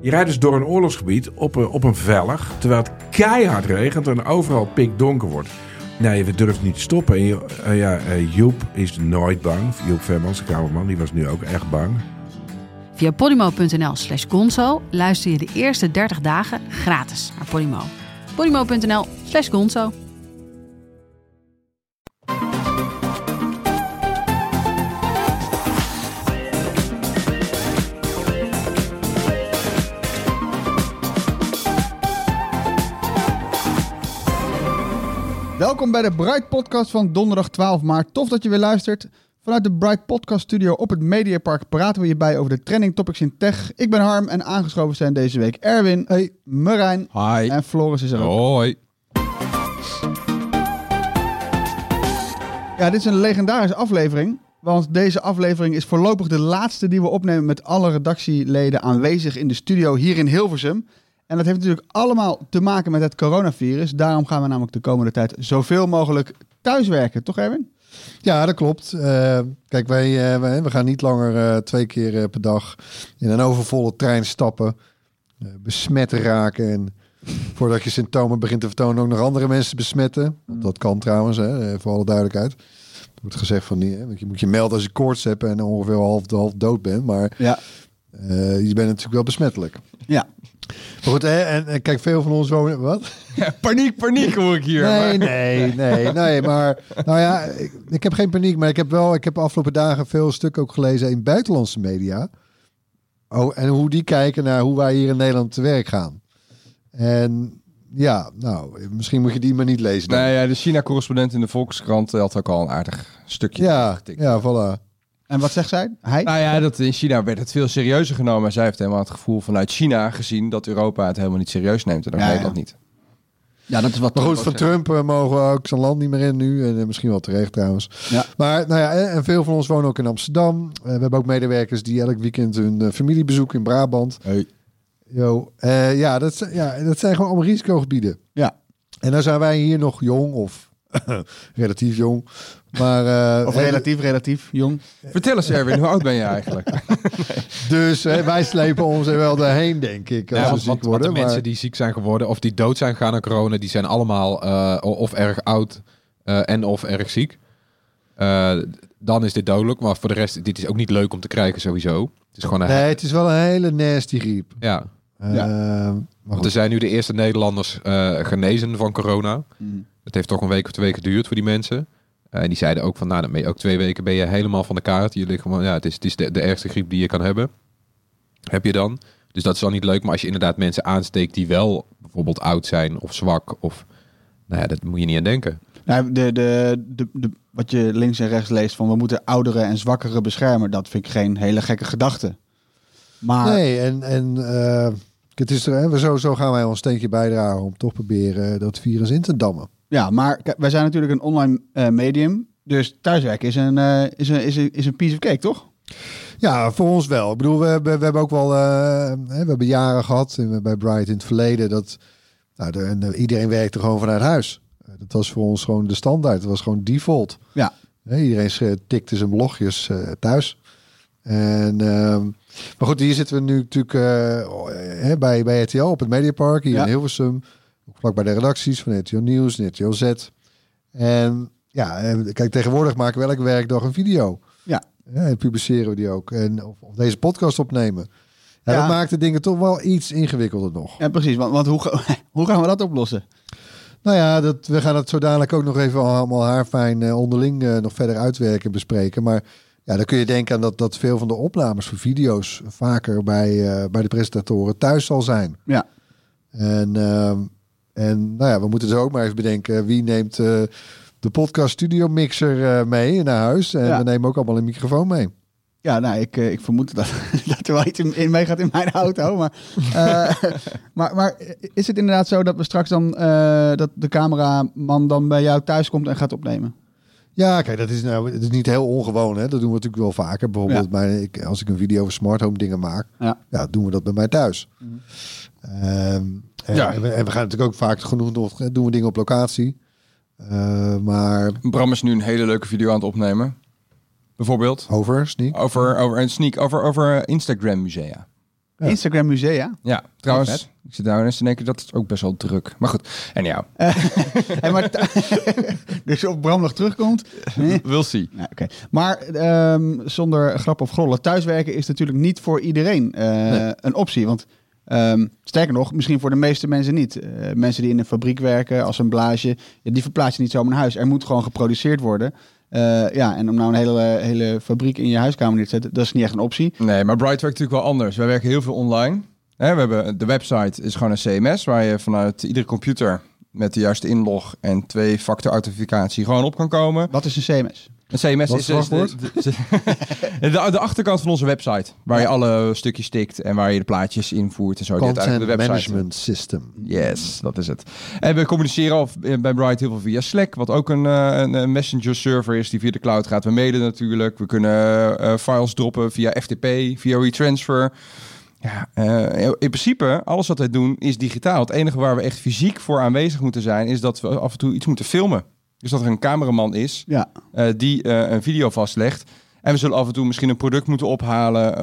Je rijdt dus door een oorlogsgebied op een, op een vellig, terwijl het keihard regent en overal pikdonker wordt. Nee, we durven niet te stoppen. En eh, ja, eh, Joep is nooit bang. Joep Vermans, de kamerman, die was nu ook echt bang. Via podimo.nl slash gonzo luister je de eerste 30 dagen gratis naar Podimo. podimo.nl slash gonzo. Welkom bij de Bright Podcast van donderdag 12 maart. Tof dat je weer luistert. Vanuit de Bright Podcast Studio op het Mediapark praten we je bij over de trending topics in tech. Ik ben Harm en aangeschoven zijn deze week Erwin, hey, Marijn Hi. en Floris is er ook. Hoi. Ja, dit is een legendarische aflevering. Want deze aflevering is voorlopig de laatste die we opnemen met alle redactieleden aanwezig in de studio hier in Hilversum. En dat heeft natuurlijk allemaal te maken met het coronavirus. Daarom gaan we namelijk de komende tijd zoveel mogelijk thuiswerken. Toch Erwin? Ja, dat klopt. Eh, kijk, wij, eh, wij- we gaan niet langer eh, twee keer per dag in een overvolle trein stappen, besmet raken en voordat je symptomen begint te vertonen ook nog andere mensen besmetten. Dat kan trouwens, hè, voor alle duidelijkheid. Er wordt gezegd van, niet, hè, want je moet je melden als je koorts hebt en ongeveer half, half dood bent, maar Ja. Eh, je bent natuurlijk wel besmettelijk. Ja. Maar goed, hè, en, en kijk, veel van ons wonen... Wat? paniek, paniek hoor ik hier. Nee, maar- nee, nee, nee. Maar nou ja, ik, ik heb geen paniek, maar ik heb wel, ik heb de afgelopen dagen veel stukken ook gelezen in buitenlandse media. Oh, en hoe die kijken naar hoe wij hier in Nederland te werk gaan. En ja, nou, misschien moet je die maar niet lezen. dan. Nee, ja, de China-correspondent in de Volkskrant had ook al een aardig stukje ja, getikt. ja, voilà. En wat zegt zij? Hij? Nou ja, dat in China werd het veel serieuzer genomen. En zij heeft helemaal het gevoel vanuit China gezien dat Europa het helemaal niet serieus neemt. En ook Ja, ja. Nederland niet. Ja, dat is wat Maar goed, van Trump eh, mogen we ook zijn land niet meer in nu. En eh, misschien wel terecht trouwens. Ja. Maar nou ja, en veel van ons wonen ook in Amsterdam. Eh, we hebben ook medewerkers die elk weekend hun eh, familie bezoeken in Brabant. Hey. Yo, eh, ja, dat, zijn- ja, dat zijn gewoon allemaal risicogebieden. Ja. En dan zijn wij hier nog jong of relatief jong. Maar, eh, Of relatief, relatief, jong. Vertel eens Erwin, hoe oud ben je eigenlijk? Dus hè, wij slepen ons er wel doorheen, denk ik. Als Ja, we want, ziek want, want worden. de mensen die ziek zijn geworden of die dood zijn gegaan aan corona, die zijn allemaal eh, of erg oud eh, en of erg ziek. Eh, dan is dit dodelijk, maar voor de rest, dit is ook niet leuk om te krijgen sowieso. Het is gewoon een, Nee, het is wel een hele nasty griep. ja. Want er zijn nu de eerste Nederlanders eh, genezen van corona. Mm. Het heeft toch een week of twee geduurd voor die mensen. Eh, en die zeiden ook van, nou, dan ben je ook twee weken ben je helemaal van de kaart. Je ligt gewoon, ja, het is, het is de, de ergste griep die je kan hebben. Heb je dan. Dus dat is dan niet leuk. Maar als je inderdaad mensen aansteekt die wel bijvoorbeeld oud zijn of zwak of, nou ja, dat moet je niet aan denken. Nou, de, de, de, de, wat je links en rechts leest van we moeten ouderen en zwakkeren beschermen, dat vind ik geen hele gekke gedachte. Maar Nee, en, en eh, het is er, hè, we zo, zo gaan wij ons steentje bijdragen om toch proberen dat virus in te dammen. Ja, maar wij zijn natuurlijk een online eh, medium. Dus thuiswerken is een, eh, is, een, is, een, is een piece of cake, toch? Ja, voor ons wel. Ik bedoel, we hebben, we hebben ook wel, eh, we hebben jaren gehad bij Bright in het verleden dat nou, de, en, iedereen werkte gewoon vanuit huis. Dat was voor ons gewoon de standaard. Dat was gewoon default. Ja. Iedereen tikte zijn blogjes thuis. En, ehm, maar goed, hier zitten we nu natuurlijk hè, bij, bij RTL op het Mediapark hier Ja. in Hilversum. Vlak bij de redacties van RTL Nieuws RTL Z. En ja, kijk, tegenwoordig maken we elke werkdag een video. Ja. Ja, en publiceren we die ook. En of, of deze podcast opnemen. Ja, Ja. Dat maakt de dingen toch wel iets ingewikkelder nog. Ja, precies. Want, want hoe, hoe gaan we dat oplossen? Nou ja, dat, we gaan het zo dadelijk ook nog even allemaal haarfijn eh, onderling eh, nog verder uitwerken, bespreken. Maar ja, dan kun je denken aan dat, dat veel van de opnames voor video's vaker bij, eh, bij de presentatoren thuis zal zijn. Ja. En, ehm, en nou ja, we moeten dus ook maar even bedenken wie neemt eh, de podcast studio mixer eh, mee naar huis. En Ja. we nemen ook allemaal een microfoon mee. Ja, nou, ik, eh, ik vermoed dat, dat er wel iets in, in meegaat in mijn auto. Maar, eh, maar, maar is het inderdaad zo dat we straks dan... eh, dat de cameraman dan bij jou thuis komt en gaat opnemen? Ja, kijk, dat is, nou, dat is niet heel ongewoon. Hè? Dat doen we natuurlijk wel vaker. Bijvoorbeeld mijn, ik, als ik een video over smart home dingen maak, Ja. ja, doen we dat bij mij thuis. Ehm, en, Ja. en, we, en we gaan natuurlijk ook vaak genoeg nog, doen we dingen op locatie. Eh, maar Bram is nu een hele leuke video aan het opnemen. Bijvoorbeeld over, sneak. over, over een sneak, over, over Instagram musea. Ja. Instagram musea. Ja, trouwens, ik zit daar eens te denken, dat is ook best wel druk. Maar goed, en ja, Hey, maar dus of Bram nog terugkomt? Nee. we'll see. Ja. Maar ehm, zonder grap of grollen, thuiswerken is natuurlijk niet voor iedereen eh, een optie. Want ehm, sterker nog, misschien voor de meeste mensen niet. Eh, mensen die in een fabriek werken, als een die verplaats je niet zomaar naar huis. Er moet gewoon geproduceerd worden. Eh, ja, en om nou een hele, hele fabriek in je huiskamer neer te zetten, dat is niet echt een optie. Nee, maar Bright werkt natuurlijk wel anders. Wij werken heel veel online. We hebben, de website is gewoon een CMS waar je vanuit iedere computer met de juiste inlog en twee-factor authenticatie gewoon op kan komen. Wat is een CMS? Een CMS Wat is, is de, de, de, de achterkant van onze website. Waar je alle stukjes stikt en waar je de plaatjes invoert en zo. Content de website. management system. Yes, dat is het. En we communiceren al bij Bright heel veel via Slack, wat ook een, eh, een, een messenger server is die via de cloud gaat. We mailen natuurlijk. We kunnen eh, files droppen via FTP, via retransfer. Ja, eh, in principe, alles wat wij doen is digitaal. Het enige waar we echt fysiek voor aanwezig moeten zijn, is dat we af en toe iets moeten filmen. Dus dat er een cameraman is Ja, eh, die eh, een video vastlegt. En we zullen af en toe misschien een product moeten ophalen.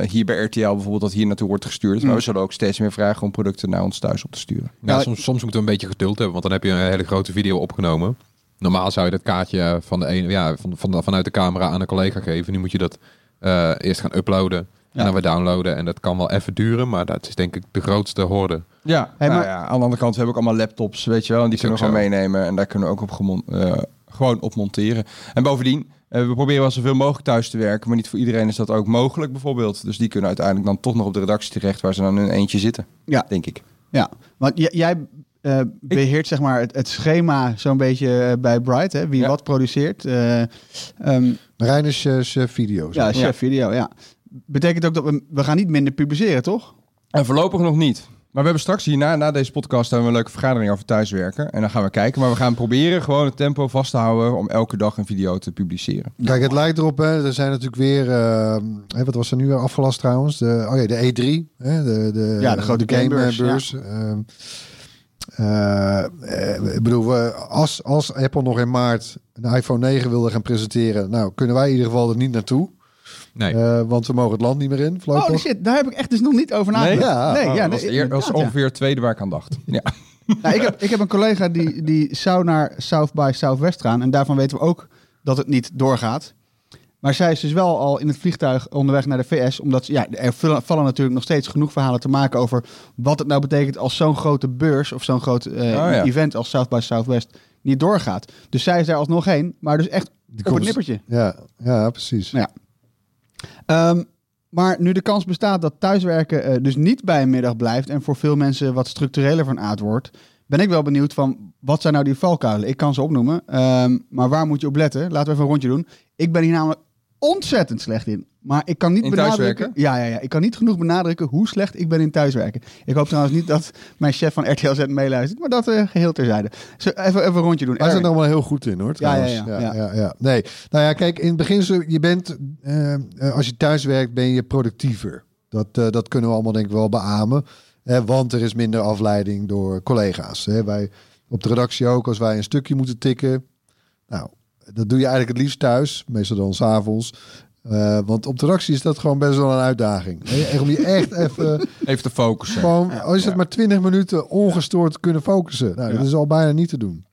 eh, hier bij RTL bijvoorbeeld, dat hier naartoe wordt gestuurd. Maar we zullen ook steeds meer vragen om producten naar ons thuis op te sturen. Ja, Ja, soms, soms moeten we een beetje geduld hebben, want dan heb je een hele grote video opgenomen. Normaal zou je dat kaartje van de ene, ja, van, van, vanuit de camera aan een collega geven. Nu moet je dat eh, eerst gaan uploaden en dan weer downloaden. En dat kan wel even duren, maar dat is denk ik de grootste horde. Ja, Hey, nou maar- ja, aan de andere kant hebben we ook allemaal laptops, weet je wel. En die kunnen we gewoon zo. meenemen. En daar kunnen we ook op gemon- eh, gewoon op monteren. En bovendien, eh, we proberen wel zoveel mogelijk thuis te werken. Maar niet voor iedereen is dat ook mogelijk bijvoorbeeld. Dus die kunnen uiteindelijk dan toch nog op de redactie terecht... waar ze dan in een eentje zitten, Ja. denk ik. ja. Want j- jij eh, beheert zeg maar het, het schema zo'n beetje bij Bright, hè? wie Ja. wat produceert. Eh, ehm, Marijn is chef video's. ja, chef video, ja. Betekent ook dat we, we gaan niet minder publiceren, toch? En voorlopig nog niet. Maar we hebben straks hierna, na deze podcast, hebben we een leuke vergadering over thuiswerken. En dan gaan we kijken. Maar we gaan proberen gewoon het tempo vast te houden om elke dag een video te publiceren. Kijk, het lijkt erop, hè, er zijn natuurlijk weer, hè, wat was er nu weer afgelast trouwens? De, oh ja, de E3, hè, de, de, Ja, de grote gamebeurs, gamebeurs. Ehm, eh, ik bedoel, we, als, als Apple nog in maart een iPhone 9 wilde gaan presenteren, nou kunnen wij in ieder geval er niet naartoe. Nee. Eh, want we mogen het land niet meer in. Oh shit, daar heb ik echt dus nog niet over Nee? nagedacht. Ja. nee, Oh, ja, dat was, nee, eer- dat was ongeveer het tweede waar ik aan dacht. Ja. Nou, ik, heb, ik heb een collega die, die zou naar South by Southwest gaan. En daarvan weten we ook dat het niet doorgaat. Maar zij is dus wel al in het vliegtuig onderweg naar de VS. Omdat ja, er vallen natuurlijk nog steeds genoeg verhalen te maken over wat het nou betekent als zo'n grote beurs of zo'n groot eh, ja. event als South by Southwest niet doorgaat. Dus zij is daar alsnog heen. Maar dus echt op het nippertje. Ja, ja, precies. Nou ja. Ehm, maar nu de kans bestaat dat thuiswerken eh, dus niet bij een middag blijft en voor veel mensen wat structureler van aard wordt, ben ik wel benieuwd van wat zijn nou die valkuilen? Ik kan ze opnoemen, ehm, maar waar moet je op letten? Laten we even een rondje doen. Ik ben hier namelijk ontzettend slecht in. Maar ik kan niet In benadrukken. thuiswerken? Ja, ja, ja, ik kan niet genoeg benadrukken hoe slecht ik ben in thuiswerken. Ik hoop trouwens niet dat mijn chef van RTL Z meeluistert, maar dat eh, geheel terzijde. Zo, even, even een rondje doen. Wij zijn er Erwin. allemaal heel goed in hoor. Ja, ja, ja, ja. ja, Nee, nou ja, kijk, in het begin, zo- je bent, eh, eh, als je thuis werkt, ben je productiever. Dat, eh, dat kunnen we allemaal denk ik wel beamen. Hè, want er is minder afleiding door collega's. Hè. Wij op de redactie ook, als wij een stukje moeten tikken. Nou, dat doe je eigenlijk het liefst thuis, meestal dan s'avonds. Eh want op de redactie is dat gewoon best wel een uitdaging. Echt om je echt even, Even te focussen. gewoon, al is het maar 20 minuten ongestoord te kunnen focussen. Nou, dat is al bijna niet te doen.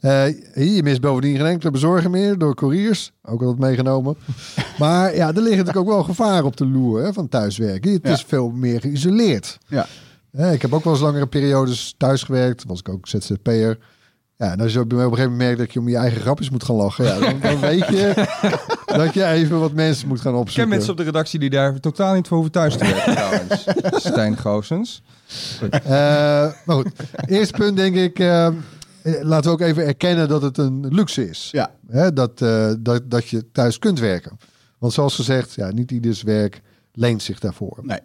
Eh, hier, je mist bovendien geen enkele bezorger meer door couriers. Ook altijd meegenomen. maar ja, er liggen natuurlijk ook wel gevaren op de loer hè, van thuiswerken. Het Ja. is veel meer geïsoleerd. Ja. Eh, ik heb ook wel eens langere periodes thuis gewerkt. Was ik ook ZZP'er. Ja, en als je op een gegeven moment merkt dat je om je eigen grapjes moet gaan lachen. Ja, dan, dan weet je dat je even wat mensen moet gaan Ik ken opzoeken. mensen op de redactie die daar totaal niet voor hoeven thuis te werken trouwens. Stijn Goosens. Eh, maar goed, eerste punt denk ik. eh, laten we ook even erkennen dat het een luxe is. Ja. Hè, dat, eh, dat, dat je thuis kunt werken. Want zoals gezegd, ja, niet ieders werk leent zich daarvoor. Nee.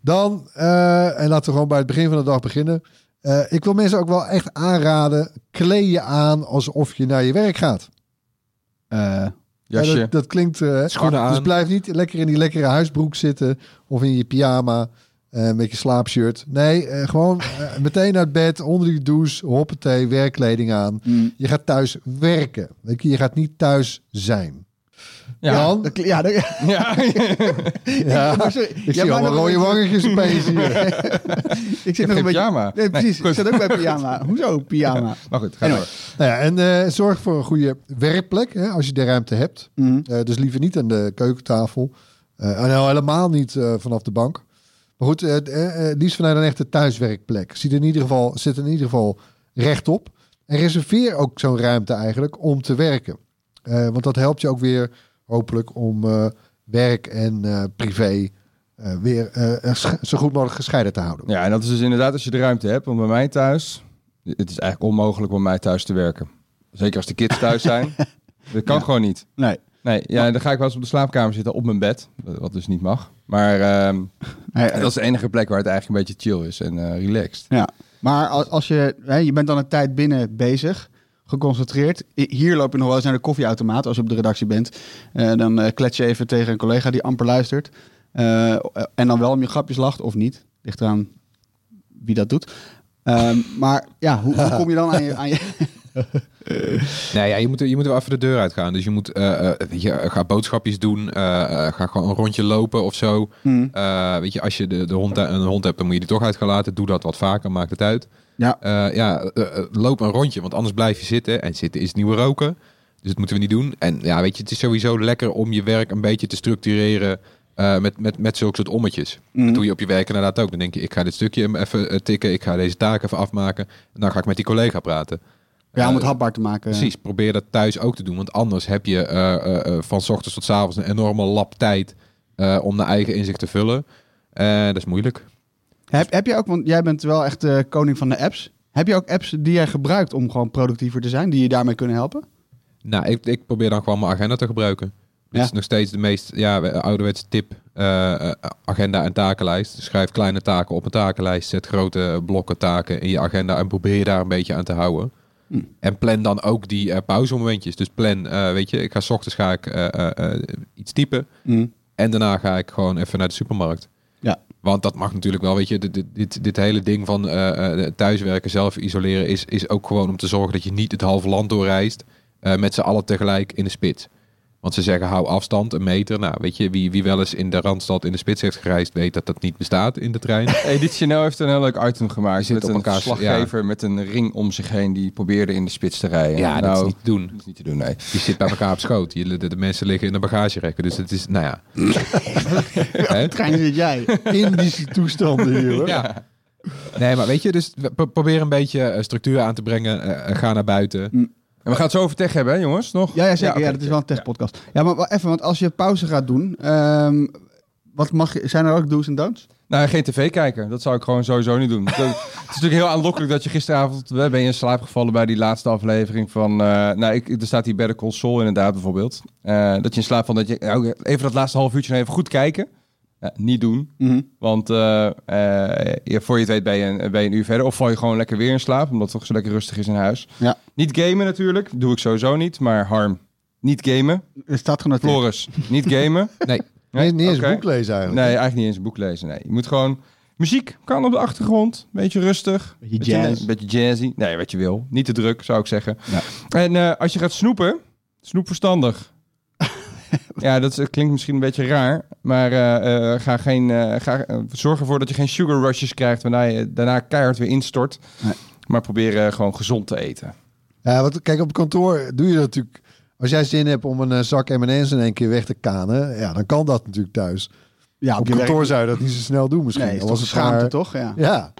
Dan, eh, en laten we gewoon bij het begin van de dag beginnen. Eh, ik wil mensen ook wel echt aanraden, kleed je aan alsof je naar je werk gaat. Eh, Ja, Jasje. dat, dat klinkt... eh, Schoenen Dus aan. blijf niet lekker in die lekkere huisbroek zitten of in je pyjama met je slaapshirt. Nee, gewoon meteen uit bed, onder die douche, hoppatee, werkkleding aan. mm. Je gaat thuis werken. Je gaat niet thuis zijn. Ja. Jan? Dat ja, dat- Ja. Ja, sorry, ik zie allemaal rode een- wangetjes opeens hier. ik zit nog een beetje... pyjama. Nee, precies. ik zit ook bij pyjama. Hoezo pyjama? Maar goed, ga Anyway. door. Nou ja, en eh, zorg voor een goede werkplek hè, als je de ruimte hebt. Mm. Eh, dus liever niet aan de keukentafel. Eh, en nou, helemaal niet eh, vanaf de bank. Maar goed, eh, eh, eh, liefst vanuit een echte thuiswerkplek. Zit in ieder geval, zit in ieder geval rechtop. En reserveer ook zo'n ruimte eigenlijk om te werken. Eh, want dat helpt je ook weer hopelijk om eh, werk en eh, privé eh, weer zo goed mogelijk gescheiden te houden. Ja, en dat is dus inderdaad als je de ruimte hebt. Want bij mij thuis, het is eigenlijk onmogelijk om bij mij thuis te werken. Zeker als de kids thuis zijn. Dat kan Ja. gewoon niet. Nee. Nee, ja, dan ga ik wel eens op de slaapkamer zitten op mijn bed. Wat dus niet mag. Maar ehm, Nee, dat is de enige plek waar het eigenlijk een beetje chill is en relaxed. Ja, maar als, als je, hè, je bent dan een tijd binnen bezig, geconcentreerd. Hier loop je nog wel eens naar de koffieautomaat als je op de redactie bent. Eh, dan eh, klets je even tegen een collega die amper luistert. Eh, en dan wel om je grapjes lacht of niet. Ligt eraan wie dat doet. Ehm, maar ja, hoe, hoe kom je dan aan je... Aan je Nee, ja, je, moet, er- je moet er wel even de deur uitgaan. Dus je moet, weet je, ga boodschapjes doen. ga gewoon een rondje lopen of zo. Hmm. Weet je, als je de, de hond, een hond hebt, dan moet je die toch uit gaan laten. Doe dat wat vaker, maakt het uit. Ja. Eh, ja, eh, eh, loop een rondje, want anders blijf je zitten. En zitten is het nieuwe roken. Dus dat moeten we niet doen. En ja, weet je, het is sowieso lekker om je werk een beetje te structureren met, met, met zulke soort ommetjes. Dat doe je op je werk inderdaad ook. Dan denk je, ik ga dit stukje even tikken. Ik ga deze taak even afmaken. En dan ga ik met die collega praten. ja, om het hapbaar te maken. Precies, probeer dat thuis ook te doen. Want anders heb je van 's ochtends tot 's avonds een enorme lap tijd om naar eigen inzicht te vullen. Dat is moeilijk. Heb, heb je ook, want jij bent wel echt de koning van de apps. Heb je ook apps die jij gebruikt om gewoon productiever te zijn, die je daarmee kunnen helpen? Nou, ik, ik probeer dan gewoon mijn agenda te gebruiken. Ja. is nog steeds de meest ja, ouderwetse tip. eh, eh, agenda en takenlijst. Schrijf kleine taken op een takenlijst. Zet grote blokken taken in je agenda en probeer je daar een beetje aan te houden. Hm. En plan dan ook die eh, pauzemomentjes. Dus plan, weet je, ik ga 's ochtends ga ik iets typen. En daarna ga ik gewoon even naar de supermarkt. Want dat mag natuurlijk wel, weet je, dit, dit, dit, dit hele ding van eh, eh, thuiswerken, zelf isoleren, is, is ook gewoon om te zorgen dat je niet het halve land doorreist eh, met z'n allen tegelijk in de spits. Want ze zeggen hou afstand, een meter. Nou, weet je, wie, wie wel eens in de Randstad in de spits heeft gereisd, weet dat dat niet bestaat in de trein. Edith Chanel heeft een heel leuk item gemaakt. Zit met op een elkaar- slaggever met een ring om zich heen die probeerde in de spits te rijden. Ja, dat nou, is niet te doen. dat is niet te doen, nee. Je zit bij elkaar op schoot. Je, de, de mensen liggen in de bagagerekken. Dus het is, nou ja. Hè? Trein zit jij. Indische toestanden hier hoor. Ja. Nee, maar weet je, dus probeer een beetje eh, structuur aan te brengen. Eh, ga naar buiten. En we gaan het zo over tech hebben, hè, jongens? Nog? Ja, ja zeker. Ja, dat is wel een testpodcast. Ja, maar even, want als je pauze gaat doen, ehm, wat mag je, zijn er ook do's en don'ts? Nou, geen tv kijken. Dat zou ik gewoon sowieso niet doen. Het is natuurlijk heel aanlokkelijk dat je gisteravond... Ben je in slaap gevallen bij die laatste aflevering van... eh, nou, ik, er staat hier bij de console inderdaad bijvoorbeeld. Eh, dat je in slaap van dat je... Nou, even dat laatste half uurtje even goed kijken. Ja, niet doen. Want eh, eh, ja, voor je het weet ben je, een, ben je een uur verder. Of val je gewoon lekker weer in slaap, omdat het toch zo lekker rustig is in huis. Ja. Niet gamen natuurlijk. Doe ik sowieso niet. Maar Harm, niet gamen. Er staat genoteerd. Floris, niet gamen. Nee. Nee, niet eens een boek lezen Nee, eigenlijk. eigenlijk niet eens een boek lezen. Nee, je moet gewoon muziek kan op de achtergrond, beetje rustig, Beetje jazz. een beetje jazzy. Nee, wat je wil, niet te druk zou ik zeggen. En eh, als je gaat snoepen, snoep verstandig. Ja, dat, is- dat klinkt misschien een beetje raar, maar eh, eh, ga geen, eh, ga, zorg ervoor dat je geen sugar rushes krijgt waarna je daarna keihard weer instort. Nee. Maar probeer eh, gewoon gezond te eten. Ja, want kijk, op kantoor doe je dat natuurlijk... Als jij zin hebt om een zak M&M's in één keer weg te kanen, ja, dan kan dat natuurlijk thuis. Ja, op je kantoor werk- zou je dat niet zo snel doen misschien. Nee, toch was een het schaamte, maar- toch? Ja. Ja,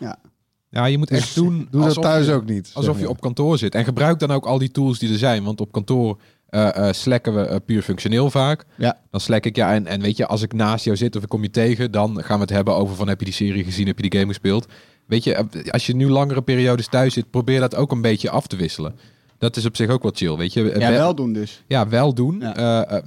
Ja, je moet echt doen. doe dat thuis je- ook niet. zeg Alsof maar. je op kantoor zit. En gebruik dan ook al die tools die er zijn. Want op kantoor eh eh slacken we eh, puur functioneel vaak. Ja. Dan slack ik, ja. En, en weet je, als ik naast jou zit of ik kom je tegen, dan gaan we het hebben over van heb je die serie gezien, heb je die game gespeeld. Weet je, als je nu langere periodes thuis zit, probeer dat ook een beetje af te wisselen. Dat is op zich ook wel chill, weet je. Ja, Wel- wel doen dus. Ja, wel doen. Ja.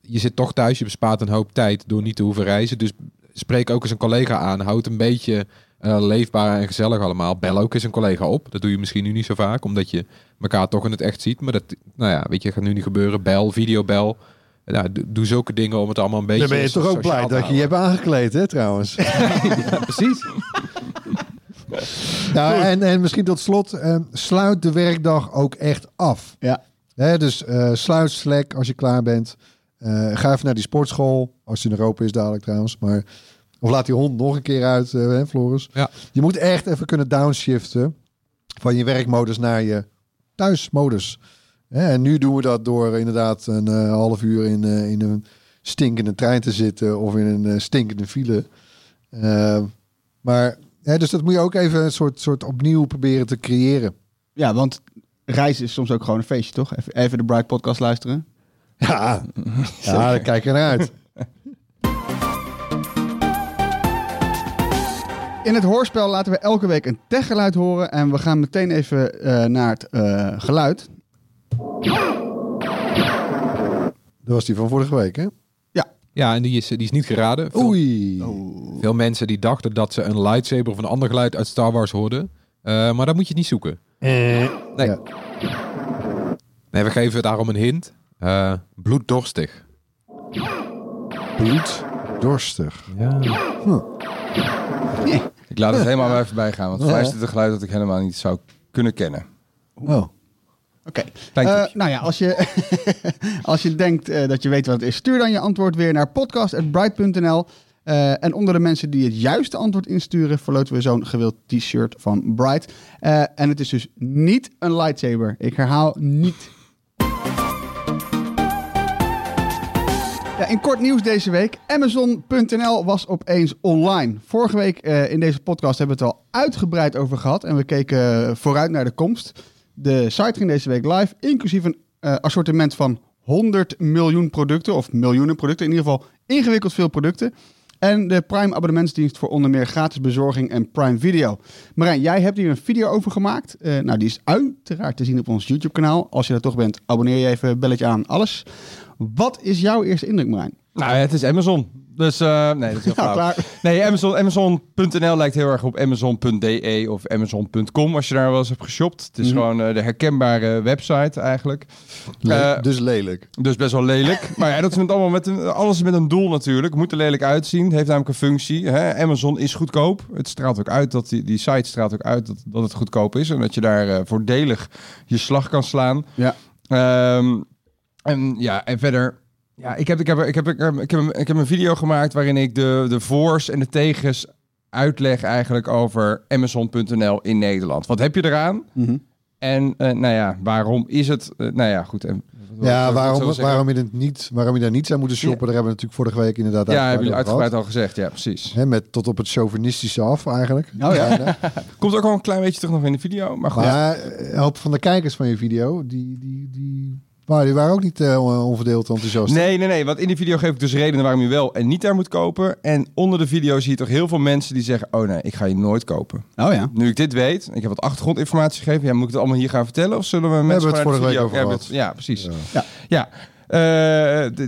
Je zit toch thuis, je bespaart een hoop tijd door niet te hoeven reizen. Dus spreek ook eens een collega aan. Houd een beetje eh, leefbaar en gezellig allemaal. Bel ook eens een collega op. Dat doe je misschien nu niet zo vaak, omdat je elkaar toch in het echt ziet. Maar dat, nou ja, weet je, gaat nu niet gebeuren. Bel, videobel. Nou, doe, doe zulke dingen om het allemaal een beetje. Dan ben je toch ook blij dat je je hebt aangekleed, hè, trouwens. Ja, precies. nou, en, en misschien tot slot, eh, sluit de werkdag ook echt af. Ja. Hè, dus eh, sluit Slack als je klaar bent. Eh, ga even naar die sportschool, als die in Europa is dadelijk trouwens. Maar, of laat die hond nog een keer uit, eh, hè, Floris. Ja. Je moet echt even kunnen downshiften van je werkmodus naar je thuismodus. Hè, en nu doen we dat door inderdaad een eh, half uur in, eh, in een stinkende trein te zitten of in een eh, stinkende file. Maar, hè, dus dat moet je ook even een soort, soort opnieuw proberen te creëren. Ja, want reizen is soms ook gewoon een feestje, toch? Even, even de Bright podcast luisteren. Ja, ja daar kijk je naar uit. In het hoorspel laten we elke week een techgeluid horen. En we gaan meteen even eh, naar het eh, geluid. Dat was die van vorige week, hè? Ja, en die is, die is niet geraden. Veel, Oei. veel mensen die dachten dat ze een lightsaber of een ander geluid uit Star Wars hoorden. Eh, maar dat moet je niet zoeken. Nee. Ja. Nee, we geven daarom een hint. Eh, bloeddorstig. Bloed, dorstig. Ja. Ik laat het helemaal bij voorbij gaan, want voor mij is dit een geluid dat ik helemaal niet zou kunnen kennen. Oh. Oké. Eh, nou ja, als je, als je denkt eh, dat je weet wat het is, stuur dan je antwoord weer naar podcast.bright.nl. Eh, en onder de mensen die het juiste antwoord insturen, verloten we zo'n gewild t-shirt van Bright. Eh, en het is dus niet een lightsaber. Ik herhaal niet. Ja, in kort nieuws deze week. Amazon.nl was opeens online. Vorige week eh, in deze podcast hebben we het al uitgebreid over gehad. En we keken vooruit naar de komst. De site ging deze week live, inclusief een eh, assortiment van 100 miljoen producten. Of miljoenen producten, in ieder geval ingewikkeld veel producten. En de Prime abonnementsdienst voor onder meer gratis bezorging en Prime Video. Marijn, jij hebt hier een video over gemaakt. Eh, nou, die is uiteraard te zien op ons YouTube kanaal. Als je er toch bent, abonneer je even, belletje aan, alles. Wat is jouw eerste indruk, Marijn? Nou, het is Amazon. Dus eh, nee, dat is heel Ja, klaar. Nee, Amazon, Amazon.nl lijkt heel erg op Amazon.de of Amazon.com als je daar wel eens hebt geshopt. Het is Mhm. gewoon eh, de herkenbare website eigenlijk. Le- Eh, dus lelijk. Dus best wel lelijk. maar ja, dat is met allemaal met een, alles met een doel natuurlijk. Moet er lelijk uitzien. Het heeft namelijk een functie. Hè? Amazon is goedkoop. Het straalt ook uit dat die, die site straalt ook uit dat, dat het goedkoop is. En dat je daar voordelig je slag kan slaan. Ja. Ehm, en ja, en verder. Ja, ik heb, ik, heb, ik, heb, ik, heb, ik, heb, ik heb een video gemaakt waarin ik de, de voor's en de tegens uitleg eigenlijk over Amazon.nl in Nederland. Wat heb je eraan? Mhm. En eh, nou ja, waarom is het? eh, nou ja, goed. En, Ja, waarom, waarom, je het niet, waarom je daar niet zou moeten shoppen, daar hebben we natuurlijk vorige week inderdaad Ja, hebben jullie uitgebreid al gezegd. Ja, precies. Hè, met tot op het chauvinistische af eigenlijk. Oh ja. Komt ook al een klein beetje terug nog in de video. Maar goed. Maar eh, een hoop van de kijkers van je video, die, die, die, maar die waren ook niet eh, on- onverdeeld enthousiast. Nee, nee, nee. Want in die video geef ik dus redenen waarom je wel en niet daar moet kopen. En onder de video zie je toch heel veel mensen die zeggen... oh nee, ik ga je nooit kopen. Oh ja. Nu ik dit weet, ik heb wat achtergrondinformatie gegeven... Ja, moet ik het allemaal hier gaan vertellen? Of zullen we mensen hebben het vorige week over ja, gehad. met- Ja, precies. Ja. Ja. ja. Eh,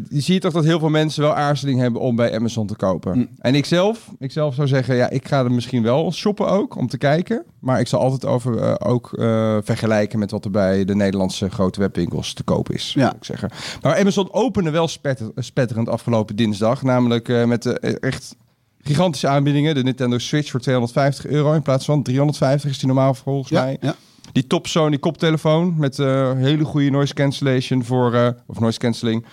je ziet toch dat heel veel mensen wel aarzeling hebben om bij Amazon te kopen. Mm. En ik zelf, ik zelf zou zeggen, ja, ik ga er misschien wel shoppen ook om te kijken. Maar ik zal altijd over eh, ook eh, vergelijken met wat er bij de Nederlandse grote webwinkels te koop is. Ja. Ik zeggen. Maar Amazon opende wel spetter, spetterend afgelopen dinsdag. Namelijk met echt gigantische aanbiedingen. De Nintendo Switch voor 250 euro in plaats van 350 is die normaal volgens Ja, mij. ja. Die top Sony koptelefoon met eh, hele goede noise cancellation voor, eh, of noise cancelling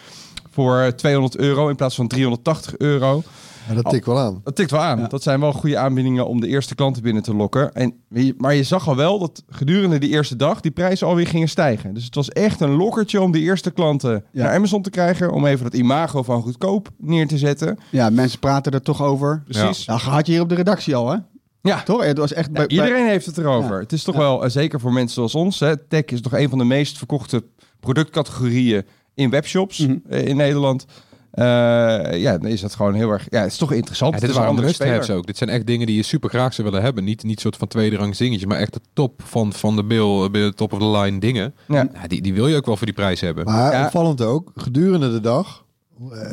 voor eh, 200 euro in plaats van 380 euro. Ja, dat tikt wel aan. Dat tikt wel aan. Ja. Dat zijn wel goede aanbiedingen om de eerste klanten binnen te lokken. En, maar je zag al wel dat gedurende die eerste dag die prijzen alweer gingen stijgen. Dus het was echt een lokkertje om de eerste klanten Ja. naar Amazon te krijgen. Om even dat imago van goedkoop neer te zetten. Ja, mensen praten er toch over. Precies. Nou, had je hier op de redactie al, hè? Ja. Toch? Het was echt bij, Iedereen heeft het erover. Ja. Het is toch Ja. wel, eh, zeker voor mensen zoals ons, hè, tech is toch een van de meest verkochte productcategorieën in webshops Mhm. eh, in Nederland. Eh, ja, dan is dat gewoon heel erg. Ja, het is toch interessant. Ja, het dit is waren andere speler. ook. Dit zijn echt dingen die je super graag zou willen hebben. Niet, niet soort van tweede rang dingetjes, maar echt de top van, van de bill, de top of the line dingen. Ja. Ja, die, die wil je ook wel voor die prijs hebben. Maar Ja. opvallend ook, gedurende de dag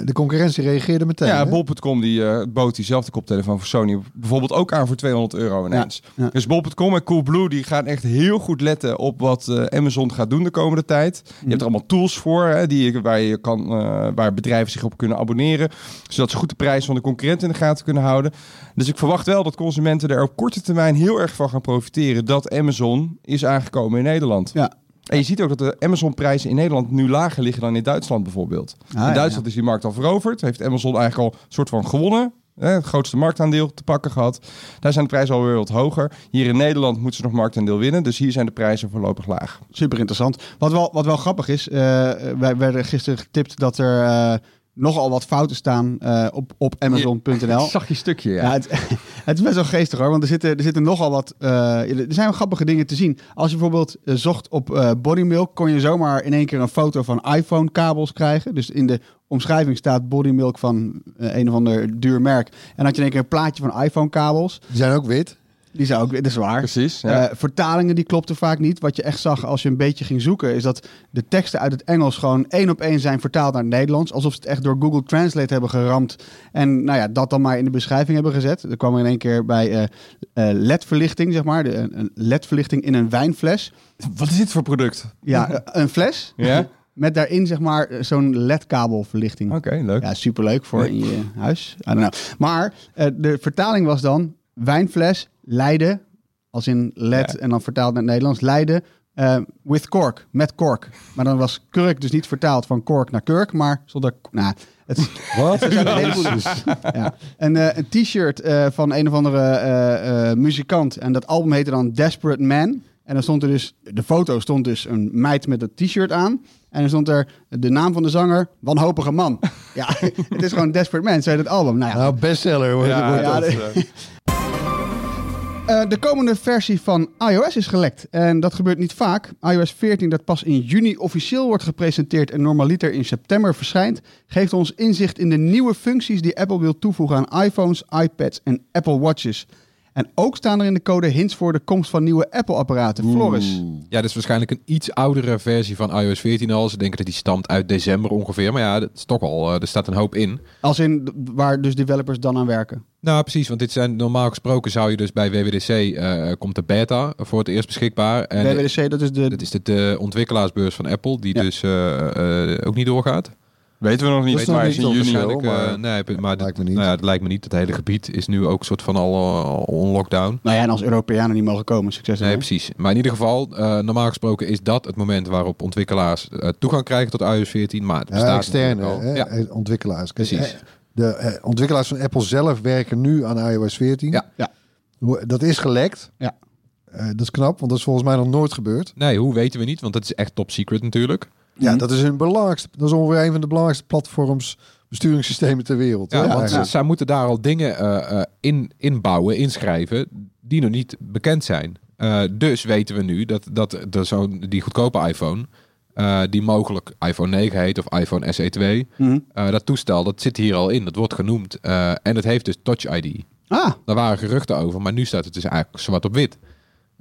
de concurrentie reageerde meteen. Ja, bol.com die eh, bood diezelfde koptelefoon voor Sony bijvoorbeeld ook aan voor 200 euro ineens. Ja, ja. Dus bol.com en Coolblue die gaan echt heel goed letten op wat eh, Amazon gaat doen de komende tijd. Je hebt er allemaal tools voor hè, die, waar, je kan, eh, waar bedrijven zich op kunnen abonneren. Zodat ze goed de prijs van de concurrent in de gaten kunnen houden. Dus ik verwacht wel dat consumenten er op korte termijn heel erg van gaan profiteren dat Amazon is aangekomen in Nederland. Ja. En je ziet ook dat de Amazon-prijzen in Nederland nu lager liggen dan in Duitsland bijvoorbeeld. Ah, in Duitsland is die markt al veroverd. Heeft Amazon eigenlijk al een soort van gewonnen. Hè, het grootste marktaandeel te pakken gehad. Daar zijn de prijzen alweer wat hoger. Hier in Nederland moeten ze nog marktaandeel winnen. Dus hier zijn de prijzen voorlopig laag. Super interessant. Wat wel, wat wel grappig is, eh, wij werden gisteren getipt dat er eh, nogal wat fouten staan eh, op, op Amazon.nl. Zag je stukje, ja. Ja, het, het is best wel geestig hoor, want er zitten, er zitten nogal wat. eh, er zijn wel grappige dingen te zien. Als je bijvoorbeeld eh, zocht op eh bodymilk, kon je zomaar in één keer een foto van iPhone-kabels krijgen. Dus in de omschrijving staat bodymilk van een of ander duur merk. En had je in één keer een plaatje van iPhone-kabels. Die zijn ook wit. Die zou ook, dat is waar. Precies. Ja. Eh, vertalingen die klopten vaak niet. Wat je echt zag als je een beetje ging zoeken, is dat de teksten uit het Engels gewoon één op één zijn vertaald naar het Nederlands. Alsof ze het echt door Google Translate hebben geramd. En nou ja, dat dan maar in de beschrijving hebben gezet. Er kwam er in één keer bij eh, eh, LED-verlichting, zeg maar. De, een LED-verlichting in een wijnfles. Wat is dit voor product? Ja, een fles. Ja? Met daarin zeg maar zo'n LED-kabelverlichting. Oké, leuk. Ja, superleuk voor in je huis. I don't know. Maar eh, de vertaling was dan wijnfles, Leiden, als in LED Ja. en dan vertaald naar het Nederlands, Leiden eh, with cork, met kork. Maar dan was kurk dus niet vertaald van kork naar kurk, maar zonder... Nou, het Wat? ja. Een, eh, een t-shirt eh, van een of andere muzikant. En dat album heette dan Desperate Man. En dan stond er dus, de foto stond dus een meid met dat t-shirt aan. En dan stond er de naam van de zanger, Wanhopige Man. ja, het is gewoon Desperate Man, heet het album. Nou ja, Nou, bestseller wordt, Ja, wordt dat. De- Eh, de komende versie van iOS is gelekt. En dat gebeurt niet vaak. iOS 14, dat pas in juni officieel wordt gepresenteerd en normaliter in september verschijnt, geeft ons inzicht in de nieuwe functies die Apple wil toevoegen aan iPhones, iPads en Apple Watches. En ook staan er in de code hints voor de komst van nieuwe Apple-apparaten. Floris. Ja, dat is waarschijnlijk een iets oudere versie van iOS 14 al. Ze denken dat die stamt uit december ongeveer. Maar ja, dat is toch al, eh, er staat een hoop in. Als in waar dus developers dan aan werken. Nou, precies, want dit zijn normaal gesproken zou je dus bij WWDC eh, komt de beta voor het eerst beschikbaar. En WWDC, dat is de... dat is de, de ontwikkelaarsbeurs van Apple, die Ja. dus eh, eh, ook niet doorgaat. Weten we nog niet, maar is niet in juni. officieel. Waarschijnlijk, maar- eh, nee, maar lijkt me niet. Nou ja, het lijkt me niet. Het hele gebied is nu ook soort van al, eh, al on lockdown. Nou ja, en als Europeanen niet mogen komen, succes Nee, ermee. precies. Maar in ieder geval, eh, normaal gesproken is dat het moment waarop ontwikkelaars toegang krijgen tot iOS 14. Maar het Ja, bestaat externe natuurlijk al. hè, Ja, ontwikkelaars. Precies. De ontwikkelaars van Apple zelf werken nu aan iOS 14. Ja. Ja. Dat is gelekt. Ja. Eh, dat is knap, want dat is volgens mij nog nooit gebeurd. Nee, hoe weten we niet? Want dat is echt top secret natuurlijk. Ja, Mhm. dat is hun belangrijkste. Dat is ongeveer een van de belangrijkste platforms, besturingssystemen ter wereld. Ja, hè, want zij moeten daar al dingen eh, eh, in, inbouwen, inschrijven, die nog niet bekend zijn. Eh, dus weten we nu dat, dat er zo'n die goedkope iPhone, eh, die mogelijk iPhone 9 heet of iPhone SE 2, Mhm. eh, dat toestel, dat zit hier al in. Dat wordt genoemd. Eh, en het heeft dus Touch ID. Ah, Daar waren geruchten over, maar nu staat het dus eigenlijk zwart op wit.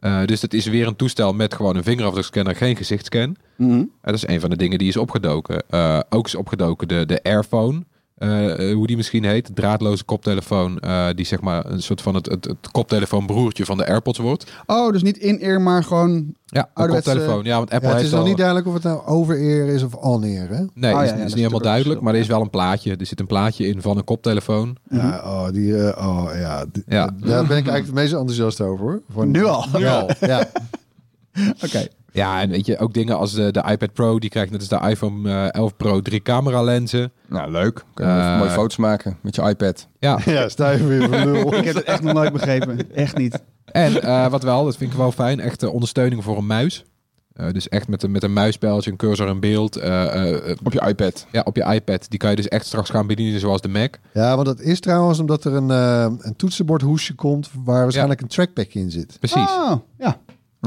Eh, dus dat is weer een toestel met gewoon een vingerafdrukscanner, geen gezichtscan. Eh, dat is een van de dingen die is opgedoken. Eh, ook is opgedoken de, de Airphone. Eh, eh, hoe die misschien heet. Draadloze koptelefoon. eh, die zeg maar een soort van het, het, het koptelefoonbroertje van de AirPods wordt. Oh, dus niet in-ear, maar gewoon... Ja, een koptelefoon. Ja, want Apple Ja, het is nog al... niet duidelijk of het nou over-ear is of on-ear. Hè? Nee, Oh, ja, ja, is, dat is is niet helemaal duidelijk. Maar er is wel een plaatje. Er zit een plaatje in van een koptelefoon. Ja, oh, die, eh, oh, ja, die- Ja. Daar ben ik eigenlijk het meest enthousiast over. Hoor. Van, Nu al. Nu al. Ja. Oké. Ja, en weet je, ook dingen als de, de iPad Pro. Die krijgt net als de iPhone eh, 11 Pro drie camera lenzen. Nou, leuk. Kun je Eh, mooie foto's maken met je iPad. Ja, ja, sta je weer voor lul. Ik heb het echt nog nooit begrepen. Echt niet. En eh, wat wel, dat vind ik wel fijn, echt eh, ondersteuning voor een muis. Eh, dus echt met een, met een muisspeltje, een cursor in beeld. eh, eh, eh, Op je iPad. ja, op je iPad. Die kan je dus echt straks gaan bedienen zoals de Mac. Ja, want dat is trouwens omdat er een, eh een toetsenbordhoesje komt waar waarschijnlijk een trackpad in zit. Precies. Oh, ja.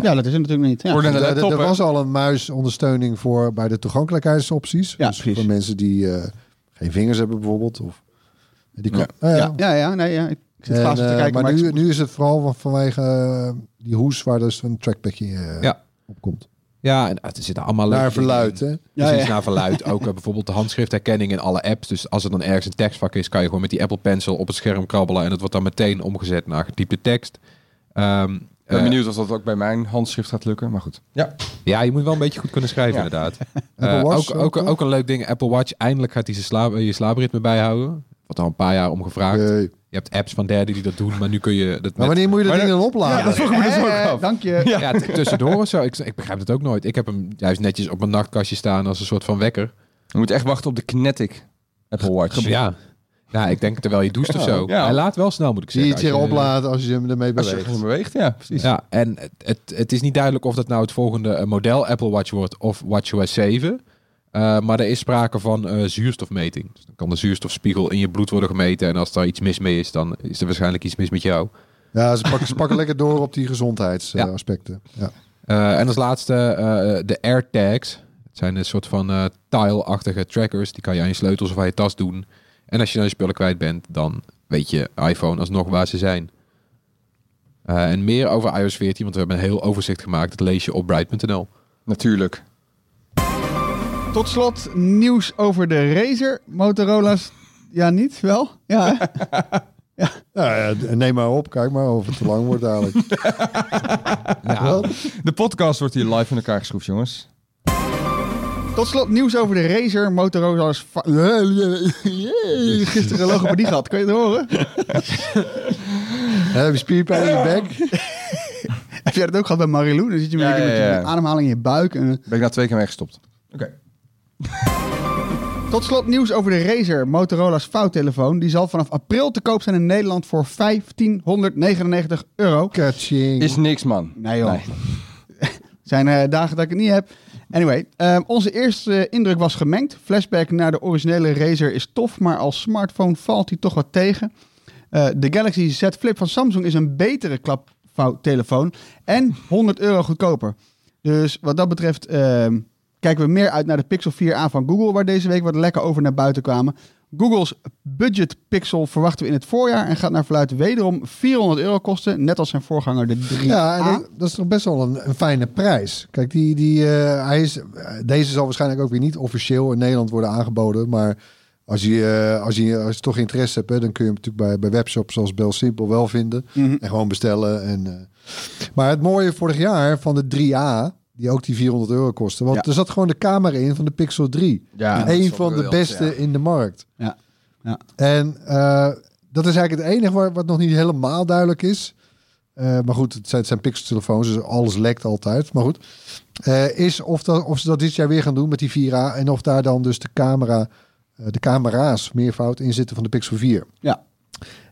Ja, dat is het natuurlijk niet. Ja. De Er- er- er was al een muisondersteuning voor bij de toegankelijkheidsopties. Ja, dus precies. voor mensen die eh, geen vingers hebben bijvoorbeeld. Of, die kan, Ja. Ja, ja, ja, nee, ja. Ik zit En, vast te eh, kijken, maar maar, nu, ik- nu is het vooral van- vanwege eh, die hoes waar dus een trackpadje eh, Ja. op komt. Ja, en het zitten allemaal Naar verluid, hè? Ja, Precies, ja. naar verluid. Ook bijvoorbeeld de handschriftherkenning in alle apps. Dus als er dan ergens een tekstvak is, kan je gewoon met die Apple Pencil op het scherm krabbelen. En het wordt dan meteen omgezet naar getypte tekst. Ehm, Ik ben eh, benieuwd of dat ook bij mijn handschrift gaat lukken, maar goed. Ja, ja, je moet wel een beetje goed kunnen schrijven, Ja. inderdaad. Apple Eh, Watch ook, ook, ook, ook, een leuk ding. Apple Watch, eindelijk gaat hij zijn slaap, je slaapritme bijhouden. Wat al een paar jaar om gevraagd. Je hebt apps van derden die dat doen, maar nu kun je dat Maar met... wanneer moet je dat ding dan opladen? Ja, dat vroeg ik me dus ook Eh, af. Dank je. Ja, tussendoor of zo. Ik, ik begrijp het ook nooit. Ik heb hem juist netjes op mijn nachtkastje staan als een soort van wekker. je moet echt wachten op de Kinetic Apple Watch. Ja. Nou, ik denk terwijl je doucht of zo. Ja. Hij laat wel snel, moet ik zeggen. het weer Als je- opladen als je hem ermee Als je beweegt. gewoon beweegt, ja, precies. Ja, en het, het, het is niet duidelijk of dat nou het volgende eh, model Apple Watch wordt of WatchOS 7. Eh, maar er is sprake van eh, zuurstofmeting. Dus dan kan de zuurstofspiegel in je bloed worden gemeten. En als daar iets mis mee is, dan is er waarschijnlijk iets mis met jou. Ja, ze pakken, ze pakken lekker door op die gezondheidsaspecten. Ja. Eh, en als laatste eh, de AirTags. Het zijn een soort van eh tile-achtige trackers. Die kan je aan je sleutels of aan je tas doen. En als je dan je spullen kwijt bent, dan weet je iPhone alsnog waar ze zijn. Eh, en meer over iOS 14, want we hebben een heel overzicht gemaakt. Dat lees je op bright.nl. Natuurlijk. Tot slot nieuws over de Razer. Motorola's, ja niet? Wel? Ja? Ja, ja, neem maar op. Kijk maar of het te lang wordt. Nou, De podcast wordt hier live in elkaar geschroefd, jongens. Tot slot nieuws over de Razer. Motorola's... Gisteren logopedie gehad, kun je het horen? Heb je spierpijn in je bek? Heb jij dat ook gehad bij Marilou? Dan zit je met, Ja, met, ja, je ademhaling in je buik. En, Ben ik na twee keer mee gestopt. Oké. Tot slot nieuws over de Razer, Motorola's vouwtelefoon. Die zal vanaf april te koop zijn in Nederland voor 1599 euro. Catching. Is niks, man. Nee joh. zijn eh, dagen dat ik het niet heb. Anyway, ehm, onze eerste indruk was gemengd. Flashback naar de originele Razer is tof, maar als smartphone valt hij toch wat tegen. Eh, de Galaxy Z Flip van Samsung is een betere klapvouwtelefoon en 100 euro goedkoper. Dus wat dat betreft ehm, kijken we meer uit naar de Pixel 4a van Google, waar deze week wat lekker over naar buiten kwamen. Google's budget Pixel verwachten we in het voorjaar en gaat naar verluid wederom 400 euro kosten, net als zijn voorganger de 3A. Ja, dat, is toch best wel een, een fijne prijs. Kijk, die, die, eh, hij is, eh, deze zal waarschijnlijk ook weer niet officieel in Nederland worden aangeboden. Maar als je, eh, als je, als je toch interesse hebt, hè, dan kun je hem natuurlijk bij, bij webshops zoals Bel Simple wel vinden. Mhm. En gewoon bestellen. En. Maar het mooie vorig jaar van de 3A, die ook die 400 euro kostte. Want Ja. er zat gewoon de camera in van de Pixel 3. Ja, een van de beste ja. in de markt. Ja. Ja. En eh, dat is eigenlijk het enige waar, wat nog niet helemaal duidelijk is. Eh, maar goed, het zijn, het zijn Pixel-telefoons, dus alles lekt altijd. Maar goed, Eh, is of, dat, of ze dat dit jaar weer gaan doen met die 4A en of daar dan dus de camera, de camera's meervoud in zitten van de Pixel 4. Ja.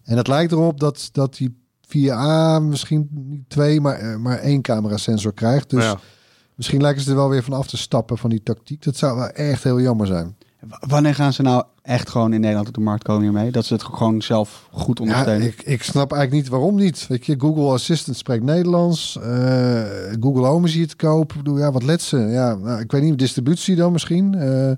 En het lijkt erop dat, dat die 4A misschien niet twee, maar, maar één camera-sensor krijgt. Dus Ja. Misschien lijken ze er wel weer van af te stappen van die tactiek. Dat zou wel echt heel jammer zijn. W- Wanneer gaan ze nou echt gewoon in Nederland op de markt komen hiermee? Dat ze het gewoon zelf goed Ja, ondersteunen? ik, ik snap eigenlijk niet waarom niet. Weet je, Google Assistant spreekt Nederlands. eh, Google Home is hier te koop. Ik bedoel, Ja, wat let ze? Ja, nou, ik weet niet, distributie dan misschien. Eh,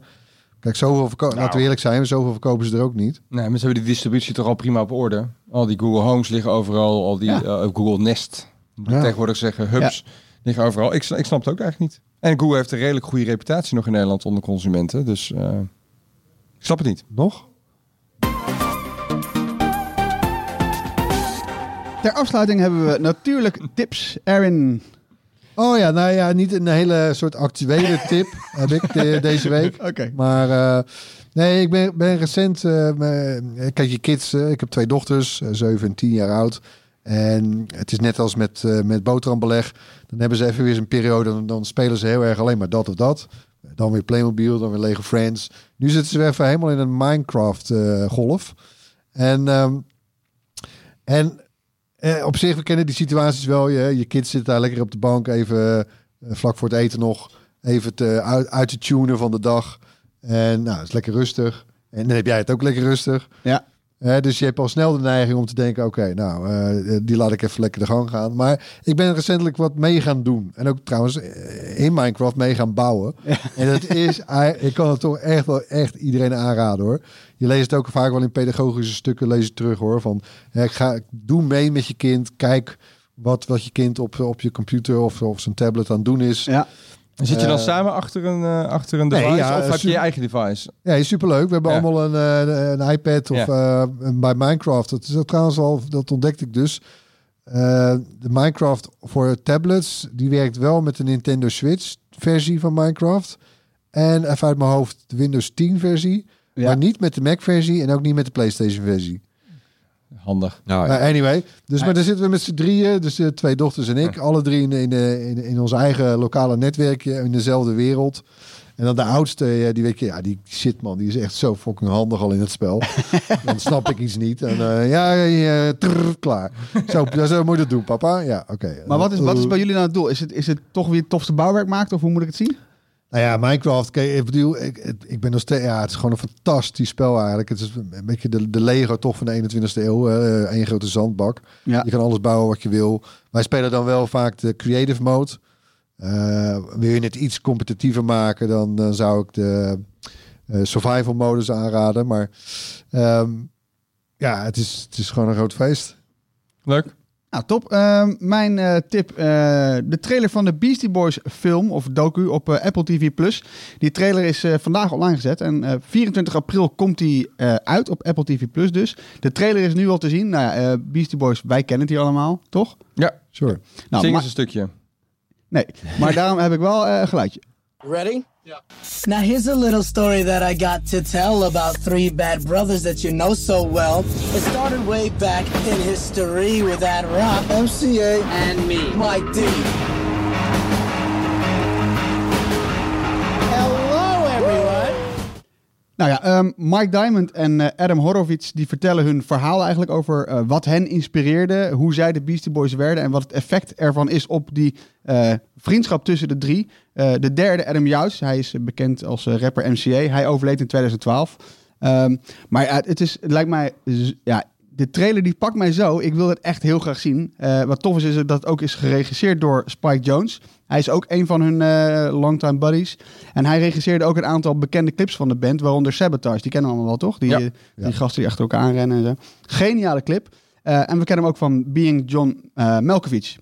kijk, zoveel verkopen. Laten we eerlijk zijn, zoveel verkopen ze er ook niet. Nee, maar ze hebben die distributie toch al prima op orde. Al die Google Homes liggen overal. Al die Ja. eh, Google Nest, Ja. tegenwoordig zeggen, hubs, liggen overal. Ik, ik snap het ook eigenlijk niet. En Google heeft een redelijk goede reputatie nog in Nederland onder consumenten. Dus eh, ik snap het niet. Nog? Ter afsluiting hebben we natuurlijk tips. Erin. Oh ja, nou ja, niet een hele soort actuele tip heb ik de- deze week. Oké. Maar eh, nee, ik ben, ben recent. eh, me- kijk, je kids. ik heb twee dochters, 7 en 10 jaar oud. En het is net als met, met boterhambeleg. Dan hebben ze even weer zo'n periode. Dan, dan spelen ze heel erg alleen maar dat of dat. Dan weer Playmobil, dan weer Lego Friends. Nu zitten ze even helemaal in een Minecraft-golf. en ehm, en eh, op zich, we kennen die situaties wel. Je, je kids zitten daar lekker op de bank. Even eh, vlak voor het eten nog. Even te, uit, uit te tunen van de dag. En nou, is lekker rustig. En dan heb jij het ook lekker rustig. Ja. Dus je hebt al snel de neiging om te denken: oké, nou, eh, die laat ik even lekker de gang gaan. Maar ik ben recentelijk wat mee gaan doen. En ook trouwens eh, in Minecraft mee gaan bouwen. En dat is, ik kan het toch echt wel echt iedereen aanraden hoor. Je leest het ook vaak wel in pedagogische stukken, lees het terug hoor. Van ga, doe mee met je kind. Kijk wat, wat je kind op, op je computer of, of zijn tablet aan het doen is. Ja. Zit je dan Eh, samen achter een, eh, achter een nee, device ja, of heb je je eigen device? Ja, is superleuk. We hebben Ja. allemaal een, eh, een iPad of bij Minecraft. Dat is trouwens al, dat ontdekte ik dus. De Minecraft voor tablets, die werkt wel met de Nintendo Switch versie van Minecraft. En even uit mijn hoofd de Windows 10 versie. Ja. Maar niet met de Mac versie en ook niet met de PlayStation versie. Handig. Nou, Maar anyway, dus maar daar zitten we met z'n drieën, dus de twee dochters en ik, alle drie in, in, in, in ons eigen lokale netwerkje, in dezelfde wereld. En dan de oudste, ja, die weet je, ja, die shit man, die is echt zo fucking handig al in het spel. dan snap ik iets niet. En eh, ja, ja, trrr, klaar. Zo, zo moet je dat doen, papa. Ja, oké. Maar wat is, wat is bij jullie nou het doel? Is het, is het toch wie het tofste bouwwerk maakt? Of hoe moet ik het zien? Nou ja, Minecraft, kijk, ik bedoel, ik, ik- ik ben nog steeds, ja, het is gewoon een fantastisch spel eigenlijk. Het is een beetje de, de Lego toch van de 21ste eeuw, eh één grote zandbak. Ja. Je kan alles bouwen wat je wil. Wij spelen dan wel vaak de creative mode. Eh, wil je het iets competitiever maken, dan, dan zou ik de eh, survival modus aanraden. Maar ehm, ja, het is, het is gewoon een groot feest. Leuk. Nou, top. Ehm, mijn eh, tip, eh, de trailer van de Beastie Boys film of docu op eh, Apple TV+. Die trailer is eh, vandaag online gezet en eh, 24 april komt die eh, uit op Apple TV+. dus. De trailer is nu al te zien. Nou ja, eh, Beastie Boys, wij kennen het hier allemaal, toch? Ja, Sure. Nou, zing eens een stukje. nee, maar daarom heb ik wel eh, een geluidje. Ready? Yeah. Now here's a little story that I got to tell about three bad brothers that you know so well. It started way back in history with that rock, MCA, and me, Mike D. Nou ja, ehm, Mike Diamond en eh, Adam Horowitz die vertellen hun verhaal eigenlijk over eh, wat hen inspireerde, hoe zij de Beastie Boys werden en wat het effect ervan is op die eh, vriendschap tussen de drie. De derde, Adam Jouts, hij is bekend als rapper MCA. Hij overleed in 2012. Ehm, maar het, is, het lijkt mij, ja, de trailer die pakt mij zo. Ik wil het echt heel graag zien. Eh, wat tof is, is dat het ook is geregisseerd door Spike Jones. Hij is ook een van hun eh, longtime buddies. En hij regisseerde ook een aantal bekende clips van de band, waaronder Sabotage. Die kennen we allemaal wel, toch? Die, Ja. eh, die gasten die achter elkaar aanrennen en zo. Geniale clip. En we kennen hem ook van Being John Malkovich.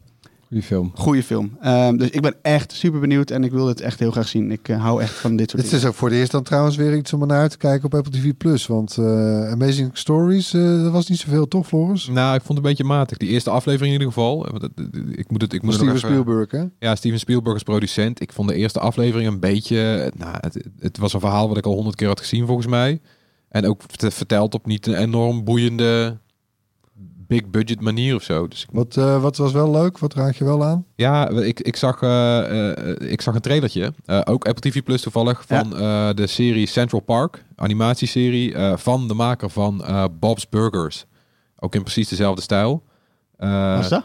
Goeie film. Goeie film. Ehm, dus ik ben echt super benieuwd en ik wil het echt heel graag zien. Ik eh, hou echt van dit soort Dit dingen. is ook voor het eerst dan trouwens weer iets om naar uit te kijken op Apple TV+. Plus. Want eh, Amazing Stories, eh, dat was niet zoveel, toch Floris? nou, ik vond het een beetje matig. Die eerste aflevering in ieder geval. Het- het- Ik moet het, ik moet Steven nog even- Spielberg, hè? Ja, Steven Spielberg is producent. Ik vond de eerste aflevering een beetje... Nou, het, het was een verhaal wat ik al honderd keer had gezien volgens mij. En ook vert- verteld op niet een enorm boeiende big budget manier of zo. Dus ik, Wat, eh, wat was wel leuk? Wat raad je wel aan? ja, ik, ik, zag, eh, eh, ik zag een trailertje. eh, ook Apple TV Plus toevallig. Van eh, de serie Central Park. Animatieserie. eh, van de maker van eh, Bob's Burgers. Ook in precies dezelfde stijl. Eh, Was dat?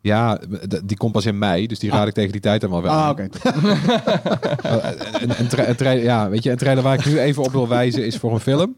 Ja, die komt pas in mei. Dus die raad ik tegen die tijd dan wel Ah, aan. oké. een, een, tra- een tra- ja, weet je, een trailer waar ik nu even op wil wijzen is voor een film.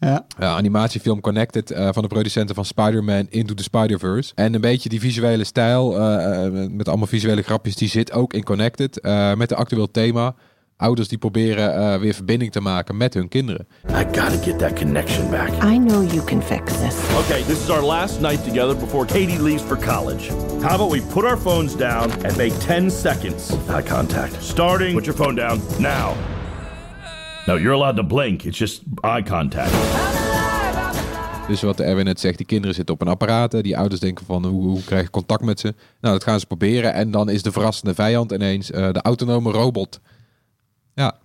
Ja. Ja, animatiefilm Connected eh, van de producenten van Spider-Man Into the Spider-Verse. En een beetje die visuele stijl, eh, eh, met- allemaal visuele grapjes, die zit ook in Connected. eh, met een actueel thema. Ouders die proberen eh, weer verbinding te maken met hun kinderen. I gotta get that connection back. I know you can fix this. Okay, this is our last night together before Katie leaves for college. How about we put our phones down and make 10 seconds eye contact? Starting. Put your phone down now. No, you're allowed to blink. It's just eye contact. Dus wat Erwin net zegt, die kinderen zitten op een apparaat. hè. Die ouders denken van, hoe, hoe krijg ik contact met ze? Nou, dat gaan ze proberen. En dan is de verrassende vijand ineens eh, de autonome robot. Ja.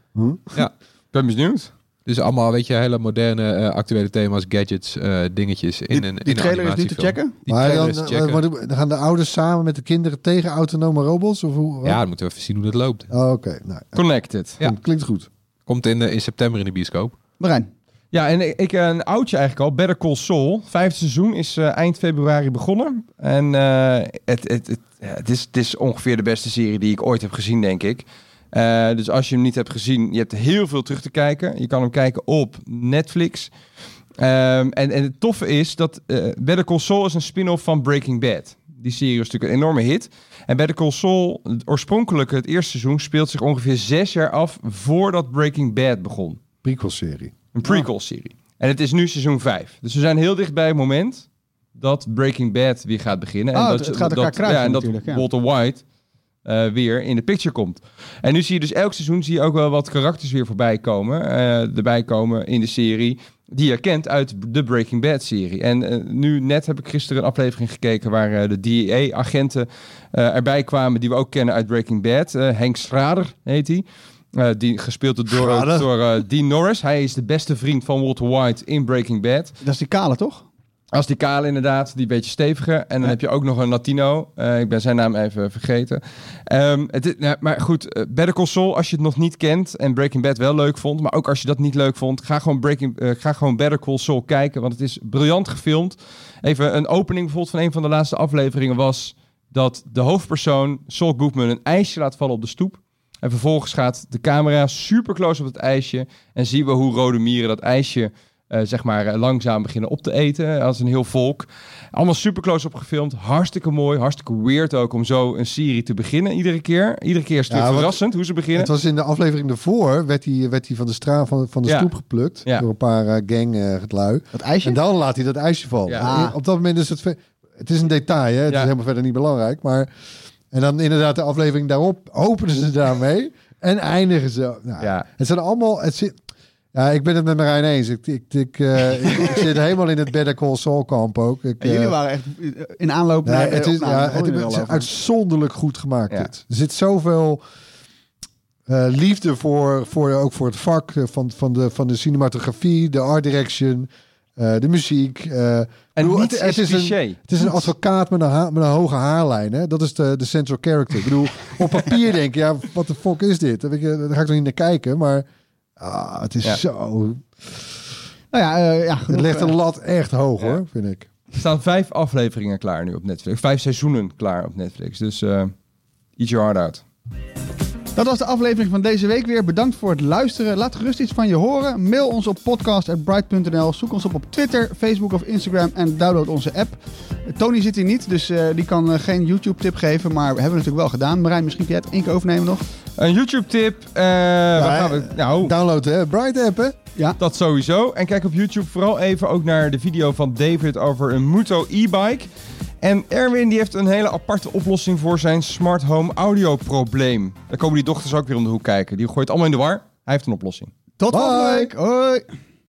ja. Ben benieuwd. Dus allemaal, weet je, hele moderne, eh, actuele thema's, gadgets, eh, dingetjes in een in Die een trailer is nu te checken? Die maar trailer dan, is te checken. maar dan gaan de ouders samen met de kinderen tegen autonome robots? Of hoe? wat? ja, dan moeten we even zien hoe dat loopt. Oh, Oké, nou, Connected. Ja. klinkt goed. Komt in, eh, in september in de bioscoop. Marijn. Ja, en ik, ik, een oudje eigenlijk al. Better Call Saul. Vijfde seizoen is eh, eind februari begonnen. En eh, het, het, het, het, is, het is ongeveer de beste serie die ik ooit heb gezien, denk ik. Eh, dus als je hem niet hebt gezien, je hebt heel veel terug te kijken. Je kan hem kijken op Netflix. Ehm, en, en het toffe is dat eh Better Call Saul is een spin-off van Breaking Bad. Die serie was natuurlijk een enorme hit. En Better Call Saul, het oorspronkelijke, het eerste seizoen, speelt zich ongeveer zes jaar af voordat Breaking Bad begon. Prequel-serie. Een prequel-serie. En het is nu seizoen 5. Dus we zijn heel dicht bij het moment dat Breaking Bad weer gaat beginnen. Oh, en het- dat, het gaat elkaar dat, kruisen ja, en dat ja. Walter White eh, weer in de picture komt. En nu zie je dus elk seizoen zie je ook wel wat karakters weer voorbij komen. eh, erbij komen in de serie. Die je kent uit de Breaking Bad serie. En eh, nu net heb ik gisteren een aflevering gekeken waar eh, de DEA-agenten eh, erbij kwamen die we ook kennen uit Breaking Bad. Henk Schrader heet hij. Die gespeeld door, door Dean Norris. Hij is de beste vriend van Walter White in Breaking Bad. Dat is die kale, toch? Als die kale inderdaad, die beetje stevige. En dan heb je ook nog een Latino. Eh, ik ben zijn naam even vergeten. Ehm, het nou, maar goed, eh, Better Call Saul, als je het nog niet kent en Breaking Bad wel leuk vond, maar ook als je dat niet leuk vond, ga gewoon, Breaking, eh, ga gewoon Better Call Saul kijken, want het is briljant gefilmd. Even een opening bijvoorbeeld van een van de laatste afleveringen was dat de hoofdpersoon, Saul Goodman, een ijsje laat vallen op de stoep. En vervolgens gaat de camera super close op het ijsje en zien we hoe rode mieren dat ijsje eh, zeg maar eh, langzaam beginnen op te eten eh, als een heel volk. Allemaal super close op gefilmd. Hartstikke mooi, hartstikke weird ook om zo een serie te beginnen iedere keer. Iedere keer is het Ja, weer want verrassend hoe ze beginnen. Het was in de aflevering ervoor, werd hij, werd hij van de straat van, van de Ja. stoep geplukt. Ja. Door een paar uh, ganglui. Dat ijsje? En dan laat hij dat ijsje vallen. En Op dat moment is het... Het is een detail, hè? Het Ja. is helemaal verder niet belangrijk. Maar... En dan inderdaad de aflevering daarop openen ze daarmee. En eindigen ze... Nou, Ja. Het zijn allemaal... Het zit, ja, ik ben het met Marijn eens. Ik, ik, ik, eh, ik, zit helemaal in het Better Call Saul kamp ook. Ik, En jullie eh, waren echt in aanloop naar het is, ja, het, is uitzonderlijk goed gemaakt. Ja. Dit. Er zit zoveel eh, liefde voor, voor, ook voor het vak van, van, de, van de cinematografie, de art direction, de muziek. en bedoel, niet het- is een- cliché. het is een advocaat met een, ha- met een hoge haarlijn. Hè? Dat is de, de central character. Ik bedoel, op papier denk je, ja, wat de fuck is dit? Daar ga ik nog niet naar kijken. Maar ah, het is Ja. zo... Nou ja, eh, ja Het legt de eh, lat echt hoog, Ja. hoor, vind ik. Er staan vijf afleveringen klaar nu op Netflix. Vijf seizoenen klaar op Netflix. Dus eh eat your heart out. Dat was de aflevering van deze week weer. Bedankt voor het luisteren. Laat gerust iets van je horen. Mail ons op podcast.bright.nl. Zoek ons op op Twitter, Facebook of Instagram en download onze app. Tony zit hier niet, dus eh, die kan eh, geen YouTube-tip geven. Maar we hebben het natuurlijk wel gedaan. Marijn, misschien kun jij het één keer overnemen nog. Een YouTube-tip. eh waar gaan we? Nou, Download hè, Bright app, hè? Dat sowieso. En kijk op YouTube vooral even ook naar de video van David over een Muto e-bike. En Erwin die heeft een hele aparte oplossing voor zijn smart home audio probleem. Daar komen die dochters ook weer om de hoek kijken. Die gooit allemaal in de war. Hij heeft een oplossing. Tot volgende week. Hoi.